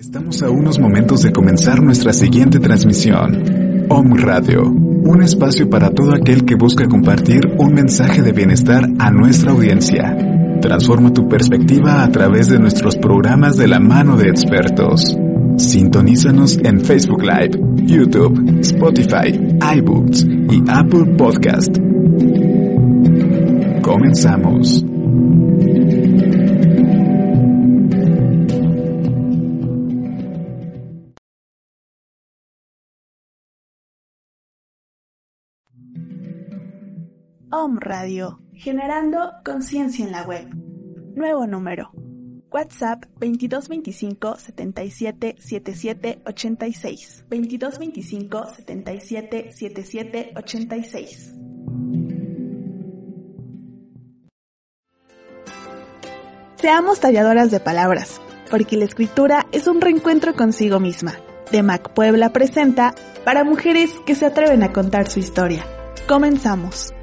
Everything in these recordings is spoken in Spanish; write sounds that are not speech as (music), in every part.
Estamos a unos momentos de comenzar nuestra siguiente transmisión. Om Radio, un espacio para todo aquel que busca compartir un mensaje de bienestar a nuestra audiencia. Transforma tu perspectiva a través de nuestros programas de la mano de expertos. Sintonízanos en Facebook Live, YouTube, Spotify, iBooks y Apple Podcast. Comenzamos. Radio, generando conciencia en la web. Nuevo número. WhatsApp 2225 77 77 86. 2225 77 77 86. Seamos talladoras de palabras, porque la escritura es un reencuentro consigo misma. De Mac Puebla presenta para mujeres que se atreven a contar su historia. Comenzamos.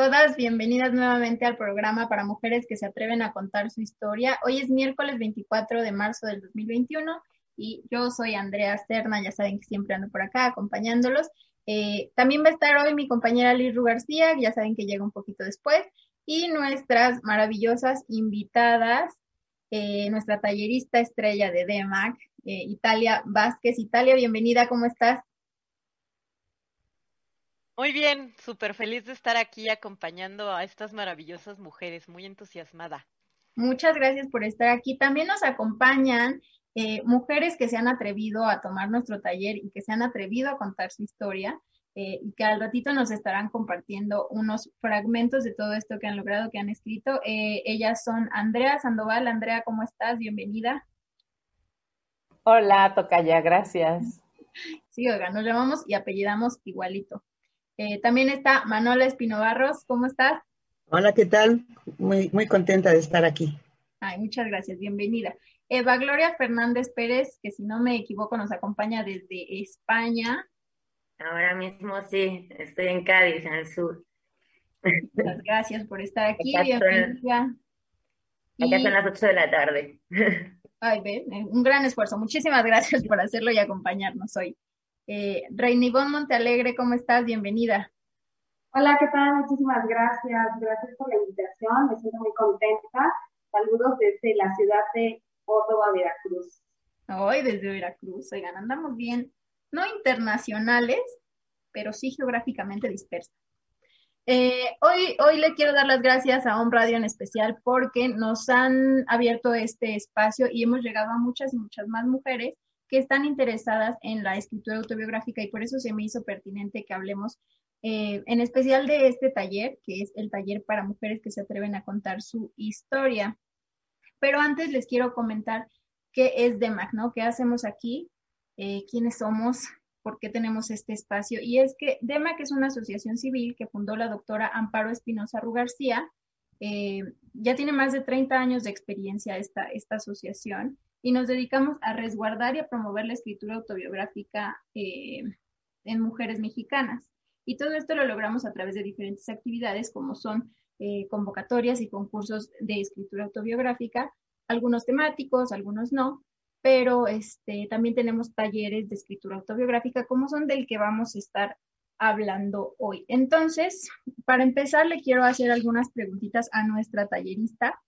Todas, bienvenidas nuevamente al programa para mujeres que se atreven a contar su historia. Hoy es miércoles 24 de marzo del 2021 y yo soy Andrea Serna, ya saben que siempre ando por acá acompañándolos. Eh, también va a estar hoy mi compañera Liz Ru García, ya saben que llega un poquito después, y nuestras maravillosas invitadas, eh, nuestra tallerista estrella de DEMAC, eh, Italia Vázquez. Italia, bienvenida, ¿cómo estás? Muy bien, súper feliz de estar aquí acompañando a estas maravillosas mujeres, muy entusiasmada. Muchas gracias por estar aquí. También nos acompañan eh, mujeres que se han atrevido a tomar nuestro taller y que se han atrevido a contar su historia eh, y que al ratito nos estarán compartiendo unos fragmentos de todo esto que han logrado, que han escrito. Eh, ellas son Andrea Sandoval. Andrea, ¿cómo estás? Bienvenida. Hola, Tocaya, gracias. Sí, oiga, nos llamamos y apellidamos igualito. Eh, también está Manola Espinobarros, ¿cómo estás? Hola, ¿qué tal? Muy, muy contenta de estar aquí. Ay, muchas gracias, bienvenida. Eva Gloria Fernández Pérez, que si no me equivoco nos acompaña desde España. Ahora mismo sí, estoy en Cádiz, en el sur. Muchas gracias por estar aquí, Acá bienvenida. Acá son las 8 de la tarde. Ay, ven, un gran esfuerzo. Muchísimas gracias por hacerlo y acompañarnos hoy. Eh, Reinibón Montealegre, ¿cómo estás? Bienvenida. Hola, ¿qué tal? Muchísimas gracias. Gracias por la invitación. Me siento muy contenta. Saludos desde la ciudad de Córdoba, Veracruz. Hoy desde Veracruz. Oigan, andamos bien, no internacionales, pero sí geográficamente dispersos. Eh, hoy, hoy le quiero dar las gracias a Home Radio en especial porque nos han abierto este espacio y hemos llegado a muchas y muchas más mujeres que están interesadas en la escritura autobiográfica y por eso se me hizo pertinente que hablemos eh, en especial de este taller, que es el taller para mujeres que se atreven a contar su historia. Pero antes les quiero comentar qué es DEMAC, ¿no? ¿Qué hacemos aquí? Eh, ¿Quiénes somos? ¿Por qué tenemos este espacio? Y es que DEMAC es una asociación civil que fundó la doctora Amparo Espinosa Rugarcía. Eh, ya tiene más de 30 años de experiencia esta, esta asociación y nos dedicamos a resguardar y a promover la escritura autobiográfica eh, en mujeres mexicanas. Y todo esto lo logramos a través de diferentes actividades como son eh, convocatorias y concursos de escritura autobiográfica, algunos temáticos, algunos no, pero este, también tenemos talleres de escritura autobiográfica como son del que vamos a estar hablando hoy. Entonces, para empezar, le quiero hacer algunas preguntitas a nuestra tallerista.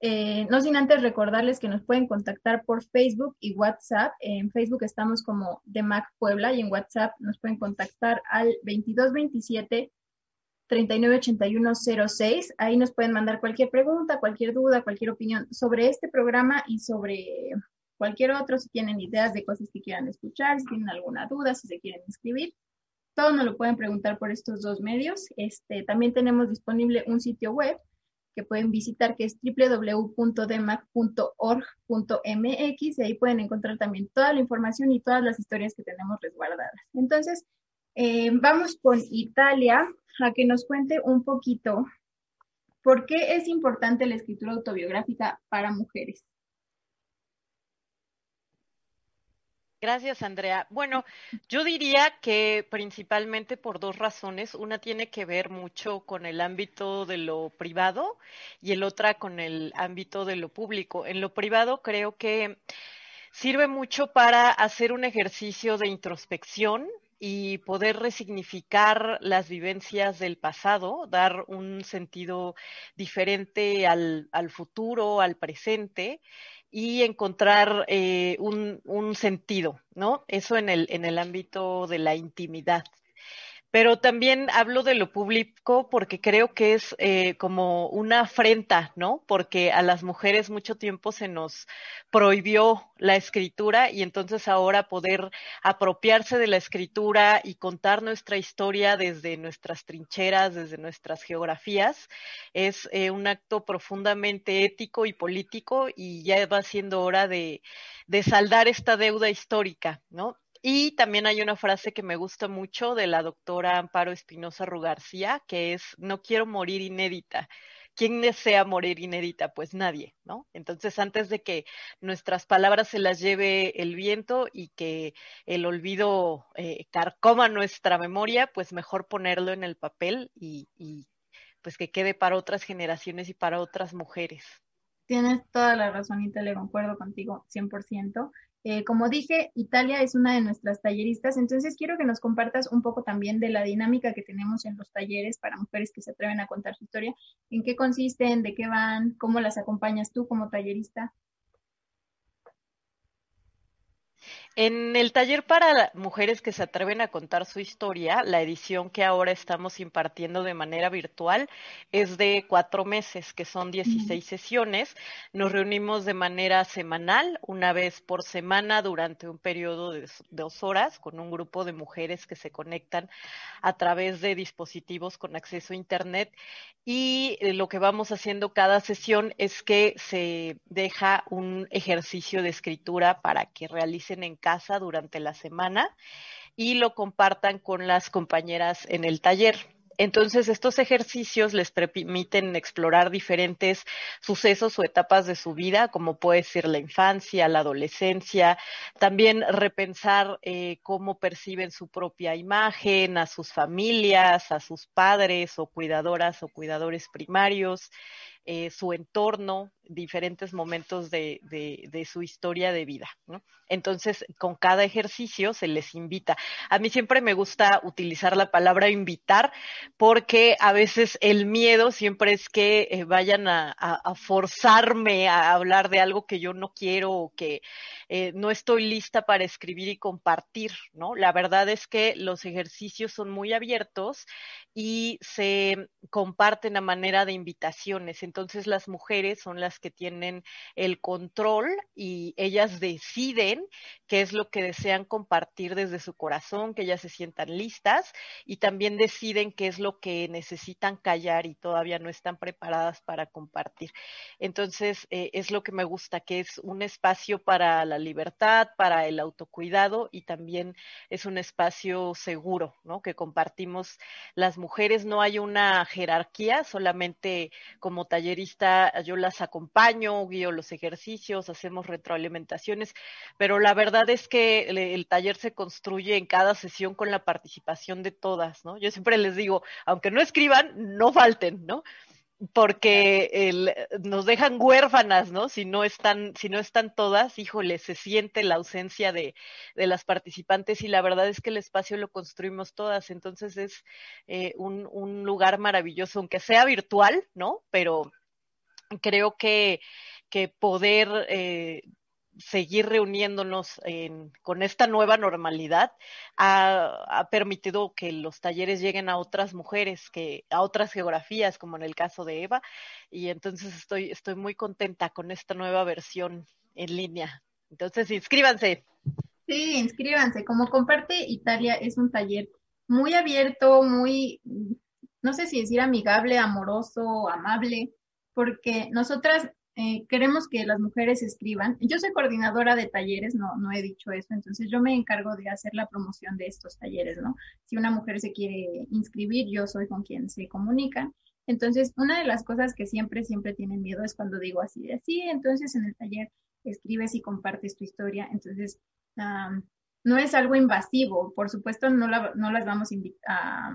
Eh, no sin antes recordarles que nos pueden contactar por Facebook y WhatsApp. En Facebook estamos como de Mac Puebla y en WhatsApp nos pueden contactar al 2227 398106. Ahí nos pueden mandar cualquier pregunta, cualquier duda, cualquier opinión sobre este programa y sobre cualquier otro, si tienen ideas de cosas que quieran escuchar, si tienen alguna duda, si se quieren inscribir. Todo nos lo pueden preguntar por estos dos medios. Este, también tenemos disponible un sitio web que pueden visitar, que es www.demac.org.mx y ahí pueden encontrar también toda la información y todas las historias que tenemos resguardadas. Entonces, eh, vamos con Italia a que nos cuente un poquito por qué es importante la escritura autobiográfica para mujeres. Gracias, Andrea. Bueno, yo diría que principalmente por dos razones. Una tiene que ver mucho con el ámbito de lo privado y el otra con el ámbito de lo público. En lo privado creo que sirve mucho para hacer un ejercicio de introspección y poder resignificar las vivencias del pasado, dar un sentido diferente al, al futuro, al presente y encontrar eh, un, un, sentido, ¿no? Eso en el, en el ámbito de la intimidad pero también hablo de lo público porque creo que es eh, como una afrenta, ¿no? Porque a las mujeres mucho tiempo se nos prohibió la escritura y entonces ahora poder apropiarse de la escritura y contar nuestra historia desde nuestras trincheras, desde nuestras geografías, es eh, un acto profundamente ético y político y ya va siendo hora de, de saldar esta deuda histórica, ¿no? Y también hay una frase que me gusta mucho de la doctora Amparo Espinosa Rugarcía, que es, no quiero morir inédita. ¿Quién desea morir inédita? Pues nadie, ¿no? Entonces, antes de que nuestras palabras se las lleve el viento y que el olvido eh, carcoma nuestra memoria, pues mejor ponerlo en el papel y, y pues que quede para otras generaciones y para otras mujeres. Tienes toda la razón, y te le concuerdo contigo 100%. Eh, como dije, Italia es una de nuestras talleristas, entonces quiero que nos compartas un poco también de la dinámica que tenemos en los talleres para mujeres que se atreven a contar su historia, en qué consisten, de qué van, cómo las acompañas tú como tallerista. En el taller para mujeres que se atreven a contar su historia, la edición que ahora estamos impartiendo de manera virtual es de cuatro meses, que son 16 sesiones. Nos reunimos de manera semanal, una vez por semana, durante un periodo de dos horas, con un grupo de mujeres que se conectan a través de dispositivos con acceso a Internet. Y eh, lo que vamos haciendo cada sesión es que se deja un ejercicio de escritura para que realicen en casa durante la semana y lo compartan con las compañeras en el taller. Entonces, estos ejercicios les permiten explorar diferentes sucesos o etapas de su vida, como puede ser la infancia, la adolescencia, también repensar eh, cómo perciben su propia imagen, a sus familias, a sus padres o cuidadoras o cuidadores primarios, eh, su entorno, diferentes momentos de, su historia de vida. ¿no? Entonces, con cada ejercicio se les invita. A mí siempre me gusta utilizar la palabra invitar porque a veces el miedo siempre es que eh, vayan a, forzarme a hablar de algo que yo no quiero o que eh, no estoy lista para escribir y compartir, ¿no? La verdad es que los ejercicios son muy abiertos y se comparten a manera de invitaciones. Entonces, las mujeres son las que tienen el control y ellas deciden qué es lo que desean compartir desde su corazón, que ellas se sientan listas y también deciden qué es lo que necesitan callar y todavía no están preparadas para compartir. Entonces, eh, es lo que me gusta, que es un espacio para libertad, para el autocuidado y también es un espacio seguro, ¿no? Que compartimos las mujeres, no hay una jerarquía, solamente como tallerista yo las acompaño, guío los ejercicios, hacemos retroalimentaciones, pero la verdad es que el, el, taller se construye en cada sesión con la participación de todas, ¿no? Yo siempre les digo, aunque no escriban, no falten, ¿no? Porque el, nos dejan huérfanas, ¿no? Si no están, si no están todas, híjole, se siente la ausencia de, de las participantes y la verdad es que el espacio lo construimos todas, entonces es eh, un, un lugar maravilloso, aunque sea virtual, ¿no? Pero creo que, que poder eh, seguir reuniéndonos en, con esta nueva normalidad ha, ha, permitido que los talleres lleguen a otras mujeres, que a otras geografías, como en el caso de Eva, y entonces estoy, estoy muy contenta con esta nueva versión en línea. Entonces, inscríbanse. Sí, inscríbanse. Como comparte Italia, es un taller muy abierto, muy, no sé si decir amigable, amoroso, amable, porque nosotras eh, queremos que las mujeres escriban. Yo soy coordinadora de talleres, no, no he dicho eso, entonces yo me encargo de hacer la promoción de estos talleres, ¿no? Si una mujer se quiere inscribir, yo soy con quien se comunican. Entonces, una de las cosas que siempre, siempre tienen miedo es cuando digo así de, sí, entonces en el taller escribes y compartes tu historia. Entonces, um, no es algo invasivo. Por supuesto, no, no las vamos a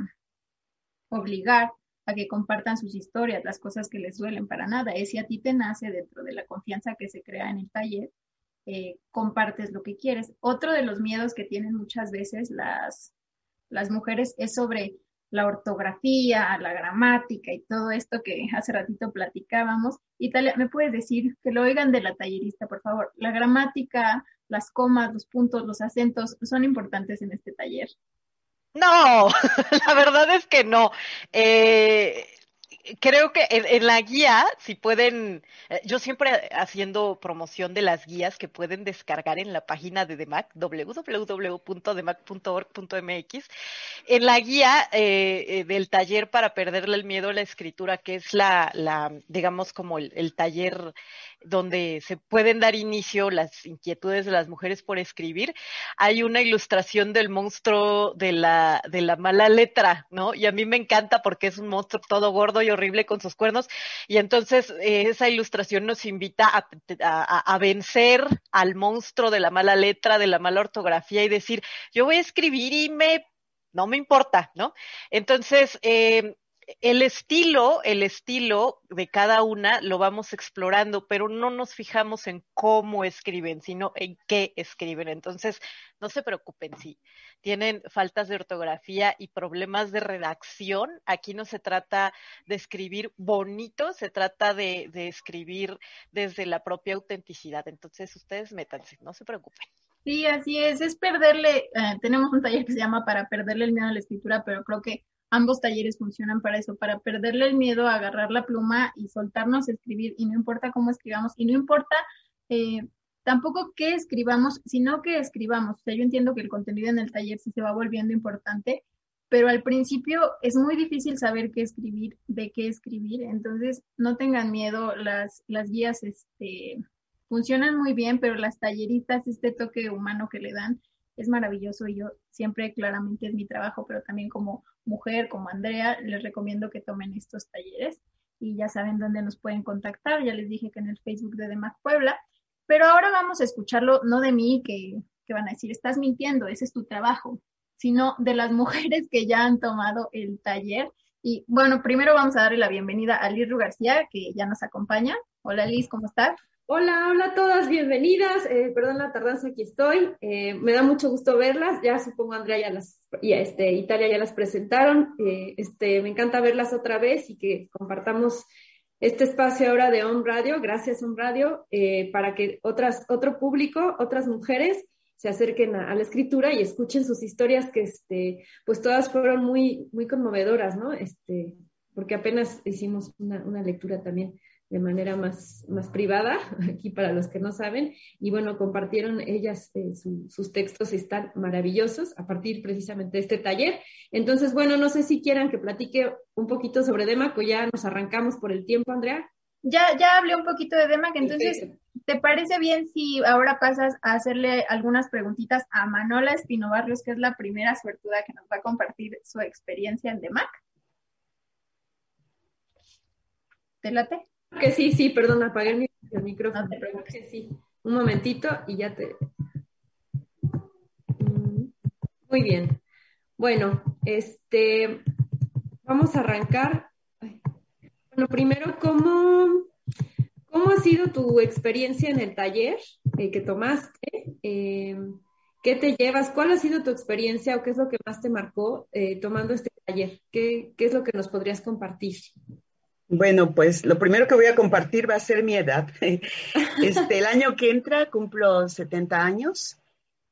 obligar a que compartan sus historias, las cosas que les duelen para nada. Es si a ti te nace dentro de la confianza que se crea en el taller, eh, compartes lo que quieres. Otro de los miedos que tienen muchas veces las, las mujeres es sobre la ortografía, la gramática y todo esto que (laughs) hace ratito platicábamos. Italia, ¿me puedes decir que lo oigan de la tallerista, por favor? La gramática, las comas, los puntos, los acentos son importantes en este taller. No, (laughs) la verdad es que no. Eh, creo que en, la guía, si pueden, eh, yo siempre haciendo promoción de las guías que pueden descargar en la página de DEMAC, www.demac.org.mx, en la guía eh, eh, del taller para perderle el miedo a la escritura, que es la, la digamos, como el taller donde se pueden dar inicio las inquietudes de las mujeres por escribir, hay una ilustración del monstruo de la, de la mala letra, ¿no? Y a mí me encanta porque es un monstruo todo gordo y horrible con sus cuernos. Y entonces eh, esa ilustración nos invita a, a, a vencer al monstruo de la mala letra, de la mala ortografía y decir, yo voy a escribir y me no me importa, ¿no? Entonces, eh, el estilo, el estilo de cada una lo vamos explorando, pero no nos fijamos en cómo escriben, sino en qué escriben. Entonces, no se preocupen si tienen faltas de ortografía y problemas de redacción. Aquí no se trata de escribir bonito, se trata de, escribir desde la propia autenticidad. Entonces, ustedes métanse, no se preocupen. Sí, así es, es perderle, eh, tenemos un taller que se llama para perderle el miedo a la escritura, pero creo que ambos talleres funcionan para eso, para perderle el miedo a agarrar la pluma y soltarnos a escribir, y no importa cómo escribamos, y no importa eh, tampoco qué escribamos, sino que escribamos. O sea, yo entiendo que el contenido en el taller sí se va volviendo importante, pero al principio es muy difícil saber qué escribir, de qué escribir, entonces no tengan miedo, las, las guías este, funcionan muy bien, pero las talleristas, este toque humano que le dan, es maravilloso y yo siempre claramente es mi trabajo, pero también como mujer, como Andrea, les recomiendo que tomen estos talleres y ya saben dónde nos pueden contactar. Ya les dije que en el Facebook de Demac Puebla, pero ahora vamos a escucharlo no de mí, que, que van a decir, estás mintiendo, ese es tu trabajo, sino de las (laughs) mujeres que ya han tomado el taller. Y bueno, primero vamos a darle la bienvenida a Liz García, que ya nos acompaña. Hola Liz, ¿cómo estás? Hola, hola a todas, bienvenidas. Eh, perdón la tardanza, aquí estoy. Eh, me da mucho gusto verlas. Ya supongo Andrea ya las, y este, Italia ya las presentaron. Eh, este, me encanta verlas otra vez y que compartamos este espacio ahora de On Radio, gracias On Radio, para que otras, otro público, otras mujeres se acerquen a, la escritura y escuchen sus historias que, este, pues todas fueron muy, muy conmovedoras, ¿no? Este, porque apenas hicimos una, una lectura también de manera más, más privada, (laughs) aquí para los que no saben, y bueno, compartieron ellas eh, sus textos, están maravillosos a partir precisamente de este taller. Entonces, bueno, no sé si quieran que platique un poquito sobre Demac o ya nos arrancamos por el tiempo, Andrea. Ya, ya hablé un poquito de Demac, entonces, ¿te parece bien si ahora pasas a hacerle algunas preguntitas a Manola Espino Barrios, que es la primera suertuda que nos va a compartir su experiencia en Demac? ¿Te late? Que sí, sí, perdón, apagué el, micrófono. que sí. Un momentito y ya te. Mm, muy bien. Bueno, este, vamos a arrancar. Bueno, primero, ¿cómo, cómo ha sido tu experiencia en el taller eh, que tomaste? Eh, ¿Qué te llevas? ¿Cuál ha sido tu experiencia o qué es lo que más te marcó eh, tomando este taller? ¿Qué, ¿Qué es lo que nos podrías compartir? Bueno, pues lo primero que voy a compartir va a ser mi edad. (laughs) Este, el año que entra cumplo 70 años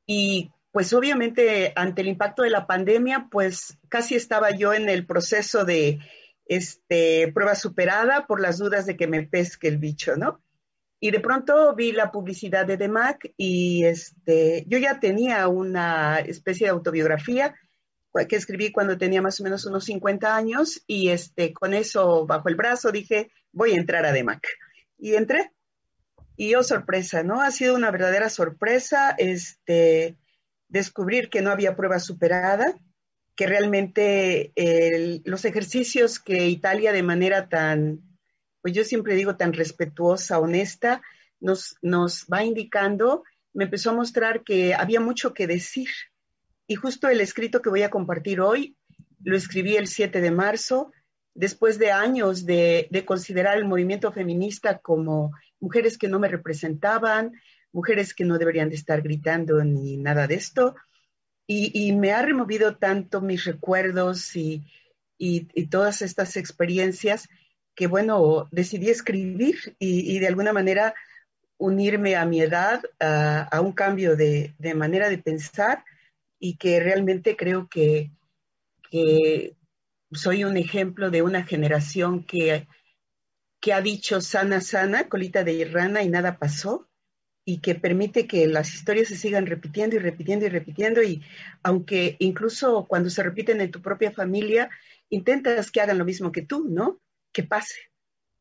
y pues obviamente ante el impacto de la pandemia, pues casi estaba yo en el proceso de este, prueba superada por las dudas de que me pesque el bicho, ¿no? Y de pronto vi la publicidad de DEMAC y este, yo ya tenía una especie de autobiografía que escribí cuando tenía más o menos unos 50 años y este, con eso bajo el brazo dije, voy a entrar a DEMAC. Y entré. Y oh, sorpresa, ¿no? Ha sido una verdadera sorpresa este, descubrir que no había prueba superada, que realmente los ejercicios que Italia de manera tan, pues yo siempre digo tan respetuosa, honesta, nos, nos va indicando me empezó a mostrar que había mucho que decir. Y justo el escrito que voy a compartir hoy lo escribí el 7 de marzo, después de años de, considerar el movimiento feminista como mujeres que no me representaban, mujeres que no deberían de estar gritando ni nada de esto. Y, me ha removido tanto mis recuerdos y, todas estas experiencias que, bueno, decidí escribir y, de alguna manera unirme a mi edad, a, un cambio de, de, manera de pensar y que realmente creo que, que soy un ejemplo de una generación que, que ha dicho sana, sana, colita de rana y nada pasó, y que permite que las historias se sigan repitiendo y repitiendo y repitiendo, y aunque incluso cuando se repiten en tu propia familia, intentas que hagan lo mismo que tú, ¿no? Que pase.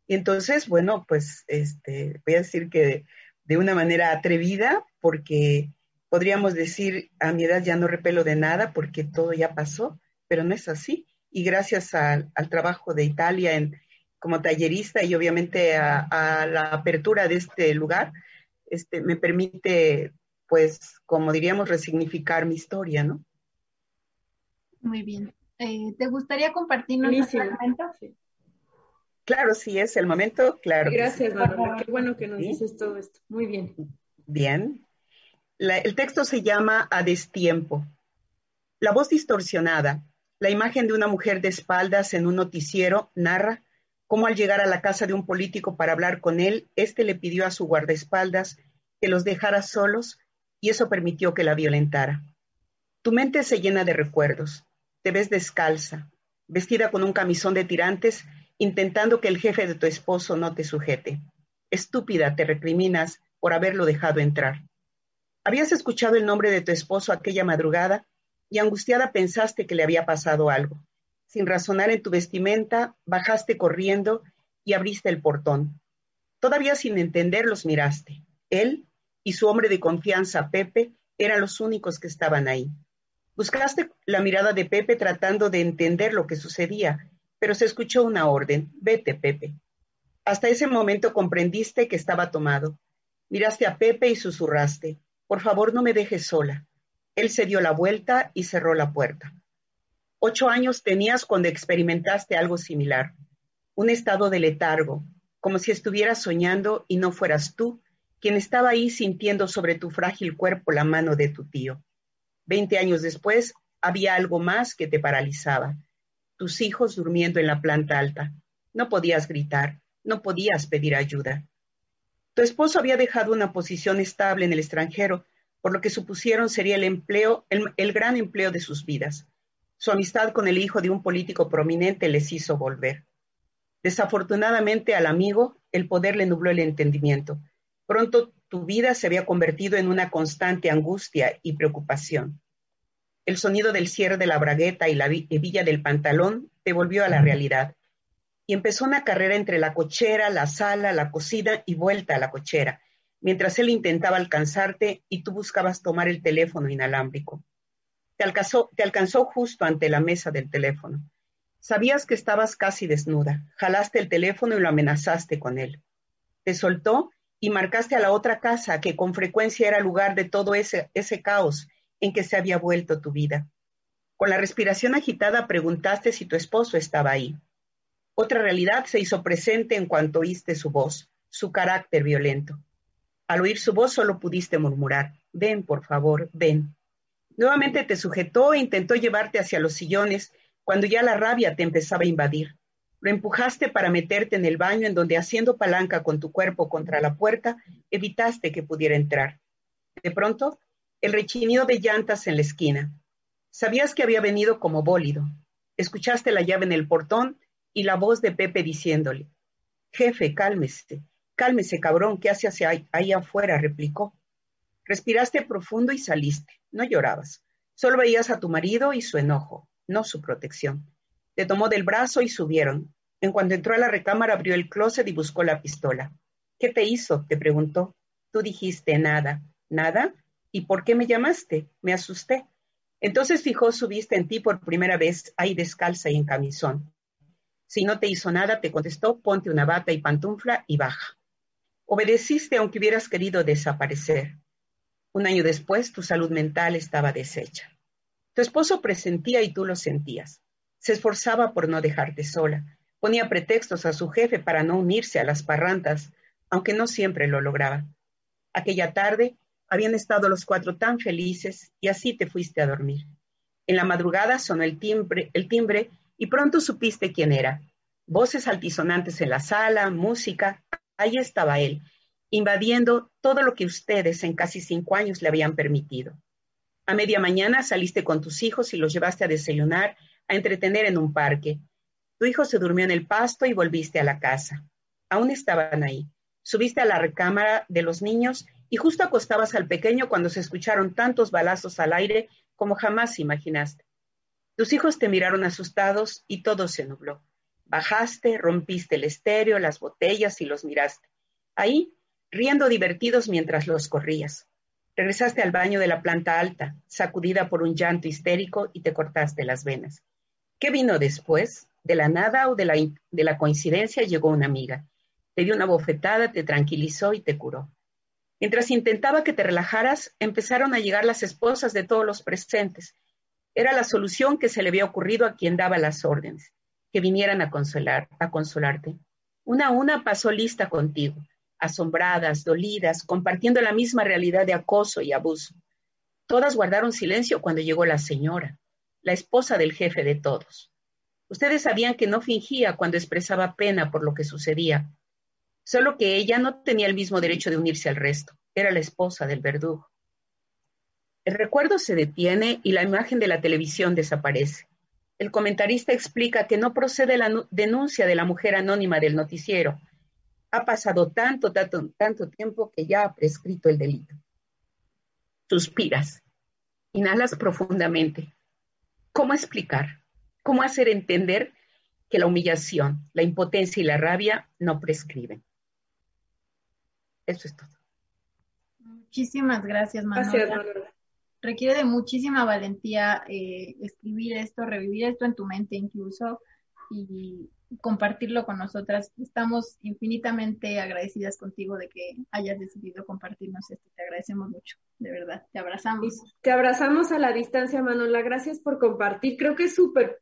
Y entonces, bueno, pues este, voy a decir que de una manera atrevida, porque podríamos decir, a mi edad ya no repelo de nada porque todo ya pasó, pero no es así y gracias al trabajo de Italia en, como tallerista y obviamente a, la apertura de este lugar, este, me permite, pues, como diríamos, resignificar mi historia, ¿no? Muy bien. Eh, ¿Te gustaría compartirnos un momento? Claro, sí, es el momento, claro. Gracias, Bárbara. Qué bueno que nos dices todo esto. Muy bien. Bien. El texto se llama A destiempo. La voz distorsionada, la imagen de una mujer de espaldas en un noticiero narra cómo al llegar a la casa de un político para hablar con él, éste le pidió a su guardaespaldas que los dejara solos y eso permitió que la violentara. Tu mente se llena de recuerdos. Te ves descalza, vestida con un camisón de tirantes, intentando que el jefe de tu esposo no te sujete. Estúpida, te recriminas por haberlo dejado entrar. Habías escuchado el nombre de tu esposo aquella madrugada y angustiada pensaste que le había pasado algo. Sin razonar en tu vestimenta, bajaste corriendo y abriste el portón. Todavía sin entender los miraste. Él y su hombre de confianza, Pepe, eran los únicos que estaban ahí. Buscaste la mirada de Pepe tratando de entender lo que sucedía, pero se escuchó una orden. Vete, Pepe. Hasta ese momento comprendiste que estaba tomado. Miraste a Pepe y susurraste. Por favor, no me dejes sola. Él se dio la vuelta y cerró la puerta. Ocho años tenías cuando experimentaste algo similar, un estado de letargo, como si estuvieras soñando y no fueras tú quien estaba ahí sintiendo sobre tu frágil cuerpo la mano de tu tío. Veinte años después, había algo más que te paralizaba. Tus hijos durmiendo en la planta alta. No podías gritar, no podías pedir ayuda. Tu esposo había dejado una posición estable en el extranjero por lo que supusieron sería el empleo, el, gran empleo de sus vidas. Su amistad con el hijo de un político prominente les hizo volver. Desafortunadamente al amigo, el poder le nubló el entendimiento. Pronto tu vida se había convertido en una constante angustia y preocupación. El sonido del cierre de la bragueta y la hebilla del pantalón te volvió a la realidad. Y empezó una carrera entre la cochera, la sala, la cocina y vuelta a la cochera, mientras él intentaba alcanzarte y tú buscabas tomar el teléfono inalámbrico. Te alcanzó, justo ante la mesa del teléfono. Sabías que estabas casi desnuda, jalaste el teléfono y lo amenazaste con él. Te soltó y marcaste a la otra casa que con frecuencia era lugar de todo ese, ese caos en que se había vuelto tu vida. Con la respiración agitada preguntaste si tu esposo estaba ahí. Otra realidad se hizo presente en cuanto oíste su voz, su carácter violento. Al oír su voz solo pudiste murmurar, ven, por favor, ven. Nuevamente te sujetó e intentó llevarte hacia los sillones cuando ya la rabia te empezaba a invadir. Lo empujaste para meterte en el baño en donde haciendo palanca con tu cuerpo contra la puerta, evitaste que pudiera entrar. De pronto, el rechinido de llantas en la esquina. Sabías que había venido como bólido. Escuchaste la llave en el portón y la voz de Pepe diciéndole, Jefe, cálmese, Cálmese, cabrón, ¿qué hace hacia ahí, afuera? replicó. Respiraste profundo y saliste. No llorabas. Solo veías a tu marido y su enojo, no su protección. Te tomó del brazo y subieron. En cuanto entró a la recámara, abrió el closet y buscó la pistola. ¿Qué te hizo? te preguntó. Tú dijiste nada. ¿Nada? ¿Y por qué me llamaste? Me asusté. Entonces fijó su vista en ti por primera vez, ahí descalza y en camisón. Si no te hizo nada, te contestó, ponte una bata y pantufla y baja. Obedeciste aunque hubieras querido desaparecer. Un año después, tu salud mental estaba deshecha. Tu esposo presentía y tú lo sentías. Se esforzaba por no dejarte sola. Ponía pretextos a su jefe para no unirse a las parrantas, aunque no siempre lo lograba. Aquella tarde habían estado los cuatro tan felices y así te fuiste a dormir. En la madrugada sonó el timbre, el timbre y pronto supiste quién era. Voces altisonantes en la sala, música. Ahí estaba él, invadiendo todo lo que ustedes en casi cinco años le habían permitido. A media mañana saliste con tus hijos y los llevaste a desayunar, a entretener en un parque. Tu hijo se durmió en el pasto y volviste a la casa. Aún estaban ahí. Subiste a la recámara de los niños y justo acostabas al pequeño cuando se escucharon tantos balazos al aire como jamás imaginaste. Tus hijos te miraron asustados y todo se nubló. Bajaste, rompiste el estéreo, las botellas y los miraste. Ahí, riendo divertidos mientras los corrías. Regresaste al baño de la planta alta, sacudida por un llanto histérico y te cortaste las venas. ¿Qué vino después? De la nada o de la, de la coincidencia llegó una amiga. Te dio una bofetada, te tranquilizó y te curó. Mientras intentaba que te relajaras, empezaron a llegar las esposas de todos los presentes. Era la solución que se le había ocurrido a quien daba las órdenes, que vinieran a consolar, a consolarte. Una a una pasó lista contigo asombradas, dolidas, compartiendo la misma realidad de acoso y abuso. Todas guardaron silencio cuando llegó la señora, la esposa del jefe de todos. Ustedes sabían que no fingía cuando expresaba pena por lo que sucedía, solo que ella no tenía el mismo derecho de unirse al resto, era la esposa del verdugo. El recuerdo se detiene y la imagen de la televisión desaparece. El comentarista explica que no procede la denuncia de la mujer anónima del noticiero, ha pasado tanto, tanto, tanto tiempo que ya ha prescrito el delito. Suspiras, inhalas profundamente. ¿Cómo explicar? ¿Cómo hacer entender que la humillación, la impotencia y la rabia no prescriben? Eso es todo. Muchísimas gracias, Manuela. Requiere de muchísima valentía eh, escribir esto, revivir esto en tu mente incluso y, compartirlo con nosotras. Estamos infinitamente agradecidas contigo de que hayas decidido compartirnos esto. Te agradecemos mucho, de verdad. Te abrazamos. Te abrazamos a la distancia, Manola. Gracias por compartir. Creo que es súper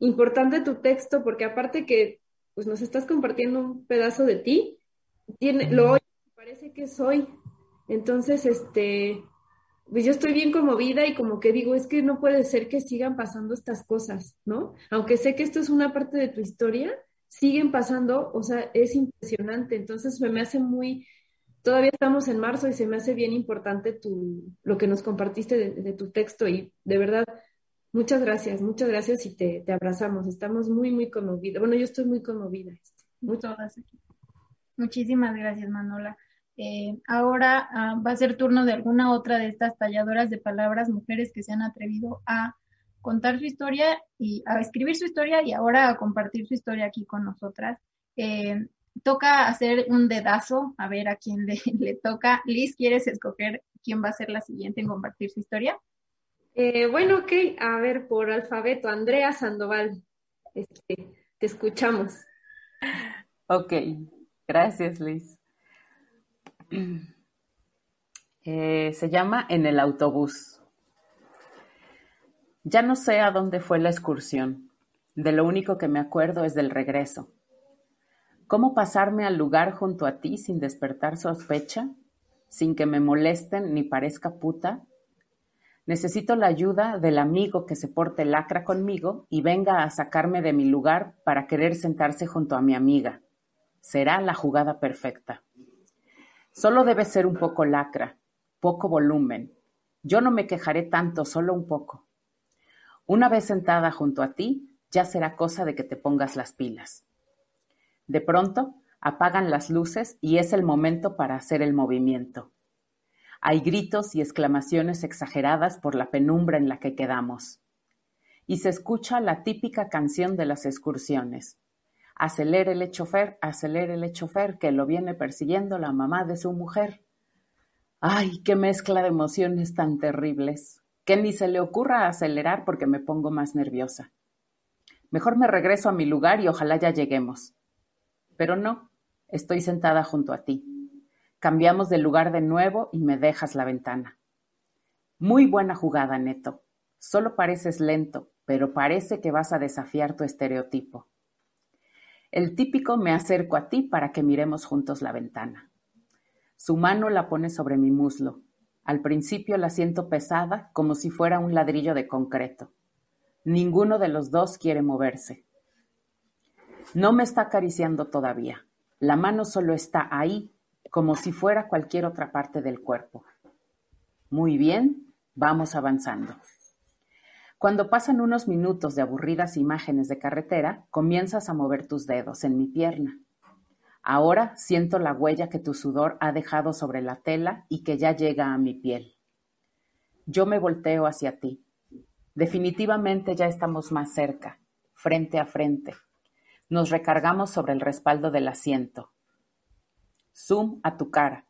importante tu texto porque aparte que pues nos estás compartiendo un pedazo de ti, tiene, lo parece que soy. Entonces, este, pues yo estoy bien conmovida y como que digo, es que no puede ser que sigan pasando estas cosas, ¿no? Aunque sé que esto es una parte de tu historia, siguen pasando, o sea, es impresionante. Entonces me, me hace muy, todavía estamos en marzo y se me hace bien importante tu, lo que nos compartiste de, tu texto y de verdad, muchas gracias, muchas gracias y te, te abrazamos. Estamos muy, muy conmovidas. Bueno, yo estoy muy conmovida. Este, muchas gracias. Muchísimas gracias, Manola. Eh, ahora ah, va a ser turno de alguna otra de estas talladoras de palabras, mujeres que se han atrevido a contar su historia y a escribir su historia y ahora a compartir su historia aquí con nosotras. Eh, toca hacer un dedazo, a ver a quién le, (laughs) le, toca. Liz, ¿quieres escoger quién va a ser la siguiente en compartir su historia? Eh, bueno, ok, a ver, por alfabeto, Andrea Sandoval, este, te escuchamos. Ok, gracias Liz. (clears throat) Eh, se llama En el autobús. Ya no sé a dónde fue la excursión. De lo único que me acuerdo es del regreso. ¿Cómo pasarme al lugar junto a ti sin despertar sospecha? Sin que me molesten ni parezca puta. Necesito la ayuda del amigo que se porte lacra conmigo y venga a sacarme de mi lugar para querer sentarse junto a mi amiga. Será la jugada perfecta. Solo debe ser un poco lacra, poco volumen. Yo no me quejaré tanto, solo un poco. Una vez sentada junto a ti, ya será cosa de que te pongas las pilas. De pronto, apagan las luces y es el momento para hacer el movimiento. Hay gritos y exclamaciones exageradas por la penumbra en la que quedamos. Y se escucha la típica canción de las excursiones. Acelérele chofer, acelérele chofer, que lo viene persiguiendo la mamá de su mujer. Ay, qué mezcla de emociones tan terribles, que ni se le ocurra acelerar porque me pongo más nerviosa. Mejor me regreso a mi lugar y ojalá ya lleguemos. Pero no, estoy sentada junto a ti. Cambiamos de lugar de nuevo y me dejas la ventana. Muy buena jugada, Neto. Solo pareces lento, pero parece que vas a desafiar tu estereotipo. El típico me acerco a ti para que miremos juntos la ventana. Su mano la pone sobre mi muslo. Al principio la siento pesada, como si fuera un ladrillo de concreto. Ninguno de los dos quiere moverse. No me está acariciando todavía. La mano solo está ahí, como si fuera cualquier otra parte del cuerpo. Muy bien, vamos avanzando. Cuando pasan unos minutos de aburridas imágenes de carretera, comienzas a mover tus dedos en mi pierna. Ahora siento la huella que tu sudor ha dejado sobre la tela y que ya llega a mi piel. Yo me volteo hacia ti. Definitivamente ya estamos más cerca, frente a frente. Nos recargamos sobre el respaldo del asiento. Zoom a tu cara.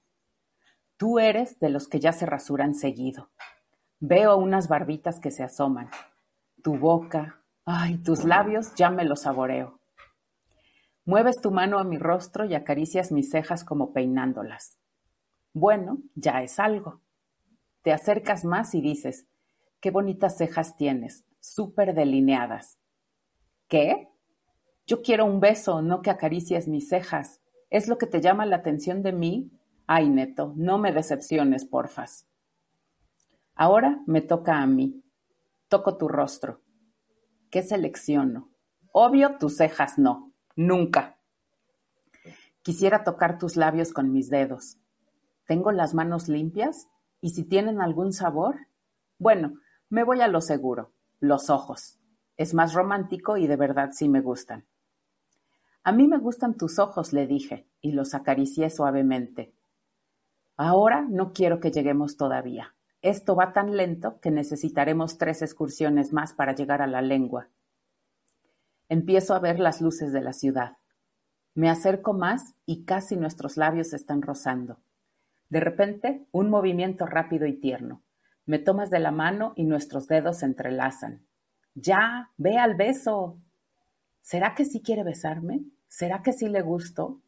Tú eres de los que ya se rasuran seguido. Veo unas barbitas que se asoman. Tu boca, ay, tus labios ya me los saboreo. Mueves tu mano a mi rostro y acaricias mis cejas como peinándolas. Bueno, ya es algo. Te acercas más y dices, qué bonitas cejas tienes, súper delineadas. ¿Qué? Yo quiero un beso, no que acaricies mis cejas. ¿Es lo que te llama la atención de mí? Ay, Neto, no me decepciones, porfas. Ahora me toca a mí. Toco tu rostro. ¿Qué selecciono? Obvio, tus cejas no. Nunca. Quisiera tocar tus labios con mis dedos. ¿Tengo las manos limpias? ¿Y si tienen algún sabor? Bueno, me voy a lo seguro. Los ojos. Es más romántico y de verdad sí me gustan. A mí me gustan tus ojos, le dije, y los acaricié suavemente. Ahora no quiero que lleguemos todavía. Esto va tan lento que necesitaremos tres excursiones más para llegar a la lengua. Empiezo a ver las luces de la ciudad. Me acerco más y casi nuestros labios están rozando. De repente, un movimiento rápido y tierno. Me tomas de la mano y nuestros dedos se entrelazan. Ya, ve al beso. ¿Será que sí quiere besarme? ¿Será que sí le gusto?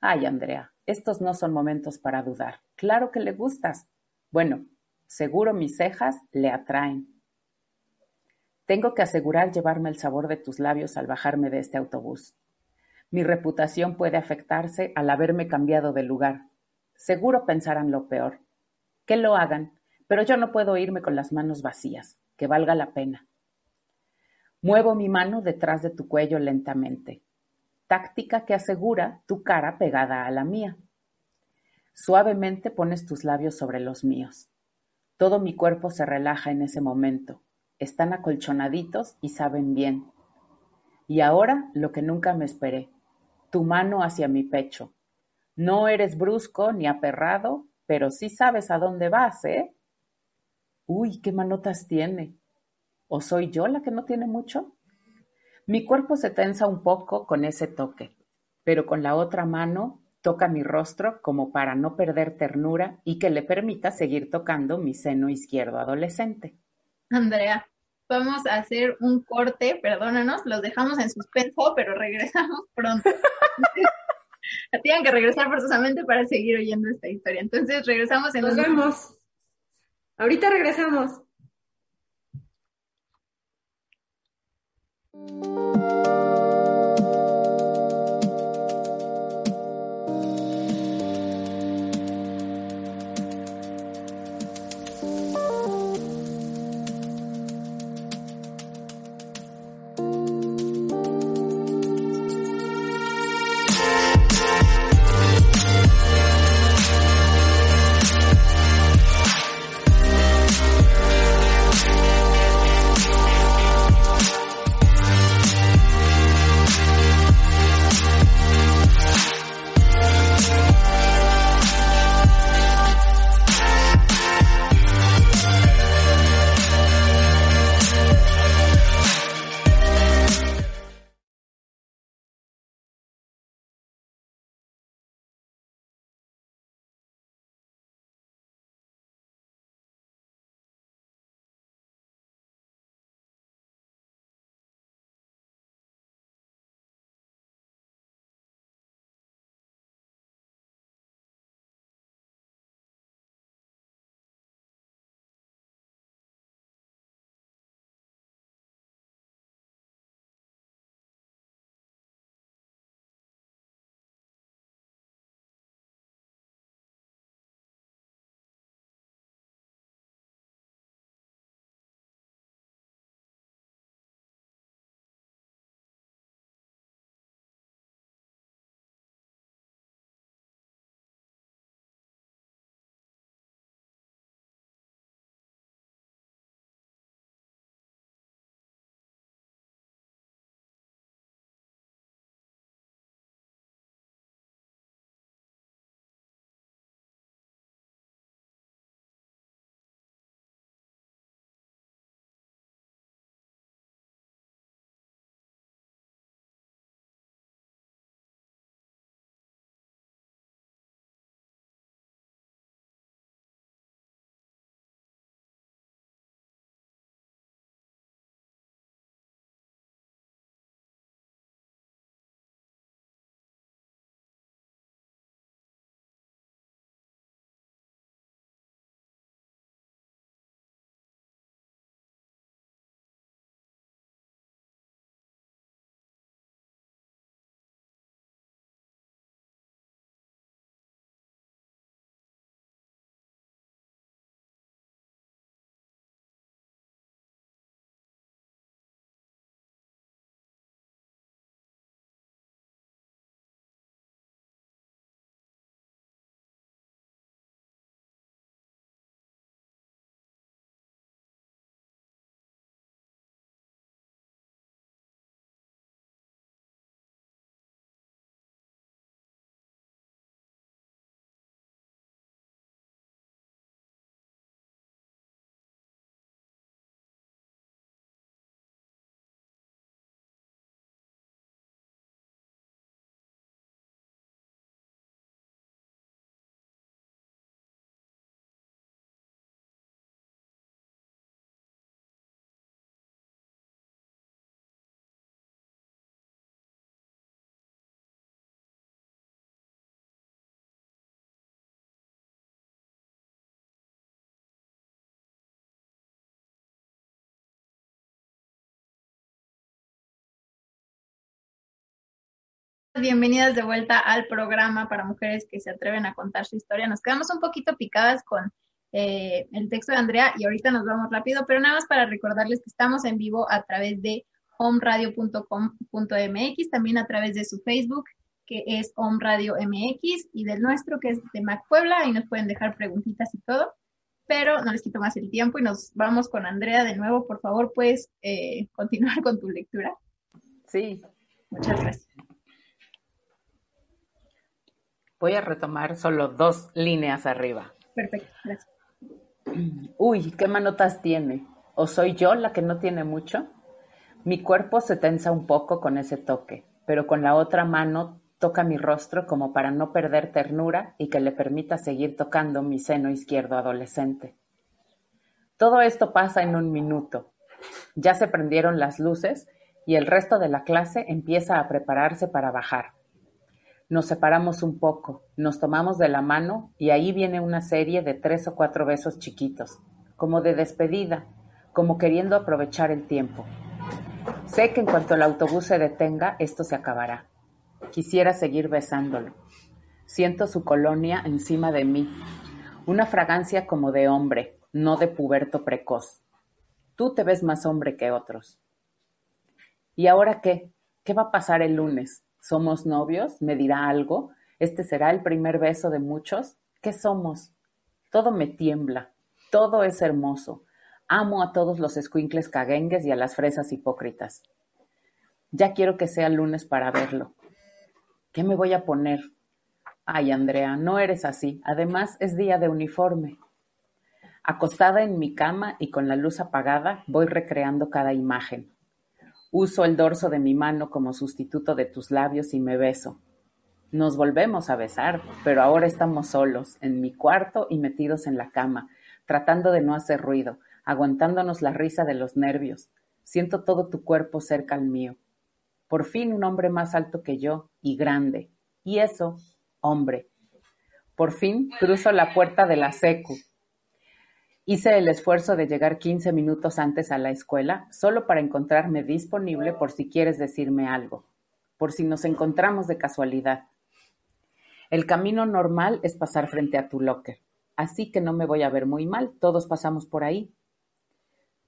Ay, Andrea, estos no son momentos para dudar. Claro que le gustas. Bueno, Seguro mis cejas le atraen. Tengo que asegurar llevarme el sabor de tus labios al bajarme de este autobús. Mi reputación puede afectarse al haberme cambiado de lugar. Seguro pensarán lo peor. Que lo hagan, pero yo no puedo irme con las manos vacías, que valga la pena. Muevo mi mano detrás de tu cuello lentamente, táctica que asegura tu cara pegada a la mía. Suavemente pones tus labios sobre los míos. Todo mi cuerpo se relaja en ese momento. Están acolchonaditos y saben bien. Y ahora lo que nunca me esperé. Tu mano hacia mi pecho. No eres brusco ni aperrado, pero sí sabes a dónde vas, ¿eh? Uy, qué manotas tiene. ¿O soy yo la que no tiene mucho? Mi cuerpo se tensa un poco con ese toque, pero con la otra mano Toca mi rostro como para no perder ternura y que le permita seguir tocando mi seno izquierdo adolescente. Andrea, vamos a hacer un corte, perdónanos, los dejamos en suspenso, pero regresamos pronto. (laughs) Tienen que regresar forzosamente para seguir oyendo esta historia. Entonces regresamos en Nos vemos. Ahorita regresamos. Bienvenidas de vuelta al programa para mujeres que se atreven a contar su historia. Nos quedamos un poquito picadas con eh, el texto de Andrea y ahorita nos vamos rápido, pero nada más para recordarles que estamos en vivo a través de homeradio.com.mx, también a través de su Facebook, que es Home Radio MX, y del nuestro, que es de Mac Puebla, ahí nos pueden dejar preguntitas y todo, pero no les quito más el tiempo y nos vamos con Andrea de nuevo. Por favor, puedes eh, continuar con tu lectura. Sí. Muchas gracias. Voy a retomar solo dos líneas arriba. Perfecto, gracias. Uy, ¿qué manotas tiene? ¿O soy yo la que no tiene mucho? Mi cuerpo se tensa un poco con ese toque, pero con la otra mano toca mi rostro como para no perder ternura y que le permita seguir tocando mi seno izquierdo adolescente. Todo esto pasa en un minuto. Ya se prendieron las luces y el resto de la clase empieza a prepararse para bajar. Nos separamos un poco, nos tomamos de la mano y ahí viene una serie de tres o cuatro besos chiquitos, como de despedida, como queriendo aprovechar el tiempo. Sé que en cuanto el autobús se detenga, esto se acabará. Quisiera seguir besándolo. Siento su colonia encima de mí, una fragancia como de hombre, no de puberto precoz. Tú te ves más hombre que otros. ¿Y ahora qué? ¿Qué va a pasar el lunes? ¿Somos novios? ¿Me dirá algo? ¿Este será el primer beso de muchos? ¿Qué somos? Todo me tiembla, todo es hermoso. Amo a todos los escuincles caguengues y a las fresas hipócritas. Ya quiero que sea lunes para verlo. ¿Qué me voy a poner? Ay, Andrea, no eres así. Además, es día de uniforme. Acostada en mi cama y con la luz apagada, voy recreando cada imagen. Uso el dorso de mi mano como sustituto de tus labios y me beso. Nos volvemos a besar, pero ahora estamos solos, en mi cuarto y metidos en la cama, tratando de no hacer ruido, aguantándonos la risa de los nervios. Siento todo tu cuerpo cerca al mío. Por fin un hombre más alto que yo y grande. Y eso, hombre. Por fin cruzo la puerta de la secu Hice el esfuerzo de llegar quince minutos antes a la escuela, solo para encontrarme disponible por si quieres decirme algo, por si nos encontramos de casualidad. El camino normal es pasar frente a tu locker, así que no me voy a ver muy mal, todos pasamos por ahí.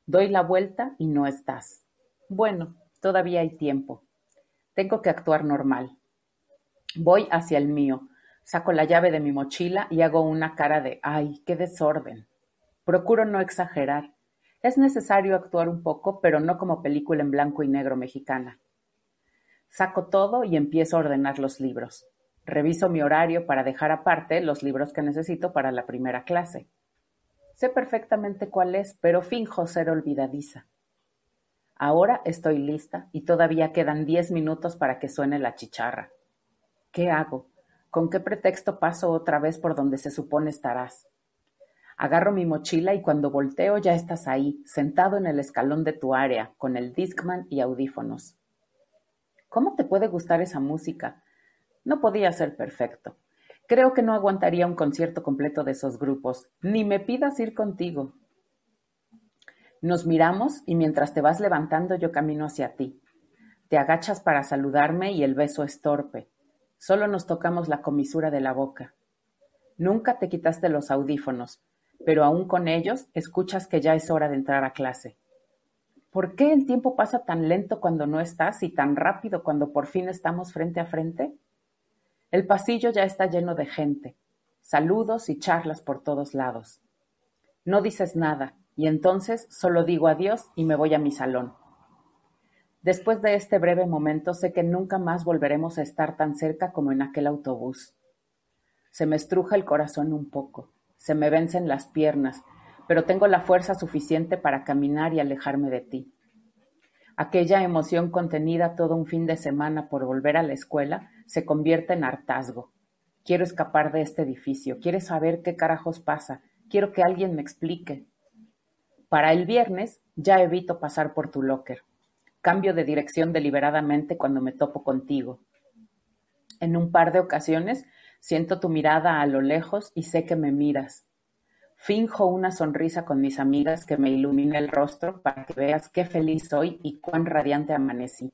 Doy la vuelta y no estás. Bueno, todavía hay tiempo. Tengo que actuar normal. Voy hacia el mío, saco la llave de mi mochila y hago una cara de ¡ay, qué desorden! Procuro no exagerar. Es necesario actuar un poco, pero no como película en blanco y negro mexicana. Saco todo y empiezo a ordenar los libros. Reviso mi horario para dejar aparte los libros que necesito para la primera clase. Sé perfectamente cuál es, pero finjo ser olvidadiza. Ahora estoy lista y todavía quedan diez minutos para que suene la chicharra. ¿Qué hago? ¿Con qué pretexto paso otra vez por donde se supone estarás? Agarro mi mochila y cuando volteo ya estás ahí, sentado en el escalón de tu área, con el Discman y audífonos. ¿Cómo te puede gustar esa música? No podía ser perfecto. Creo que no aguantaría un concierto completo de esos grupos. Ni me pidas ir contigo. Nos miramos y mientras te vas levantando yo camino hacia ti. Te agachas para saludarme y el beso es torpe. Solo nos tocamos la comisura de la boca. Nunca te quitaste los audífonos, pero aún con ellos escuchas que ya es hora de entrar a clase. ¿Por qué el tiempo pasa tan lento cuando no estás y tan rápido cuando por fin estamos frente a frente? El pasillo ya está lleno de gente, saludos y charlas por todos lados. No dices nada, y entonces solo digo adiós y me voy a mi salón. Después de este breve momento sé que nunca más volveremos a estar tan cerca como en aquel autobús. Se me estruja el corazón un poco se me vencen las piernas, pero tengo la fuerza suficiente para caminar y alejarme de ti. Aquella emoción contenida todo un fin de semana por volver a la escuela se convierte en hartazgo. Quiero escapar de este edificio, quiero saber qué carajos pasa, quiero que alguien me explique. Para el viernes ya evito pasar por tu locker. Cambio de dirección deliberadamente cuando me topo contigo. En un par de ocasiones Siento tu mirada a lo lejos y sé que me miras. Finjo una sonrisa con mis amigas que me ilumina el rostro para que veas qué feliz soy y cuán radiante amanecí.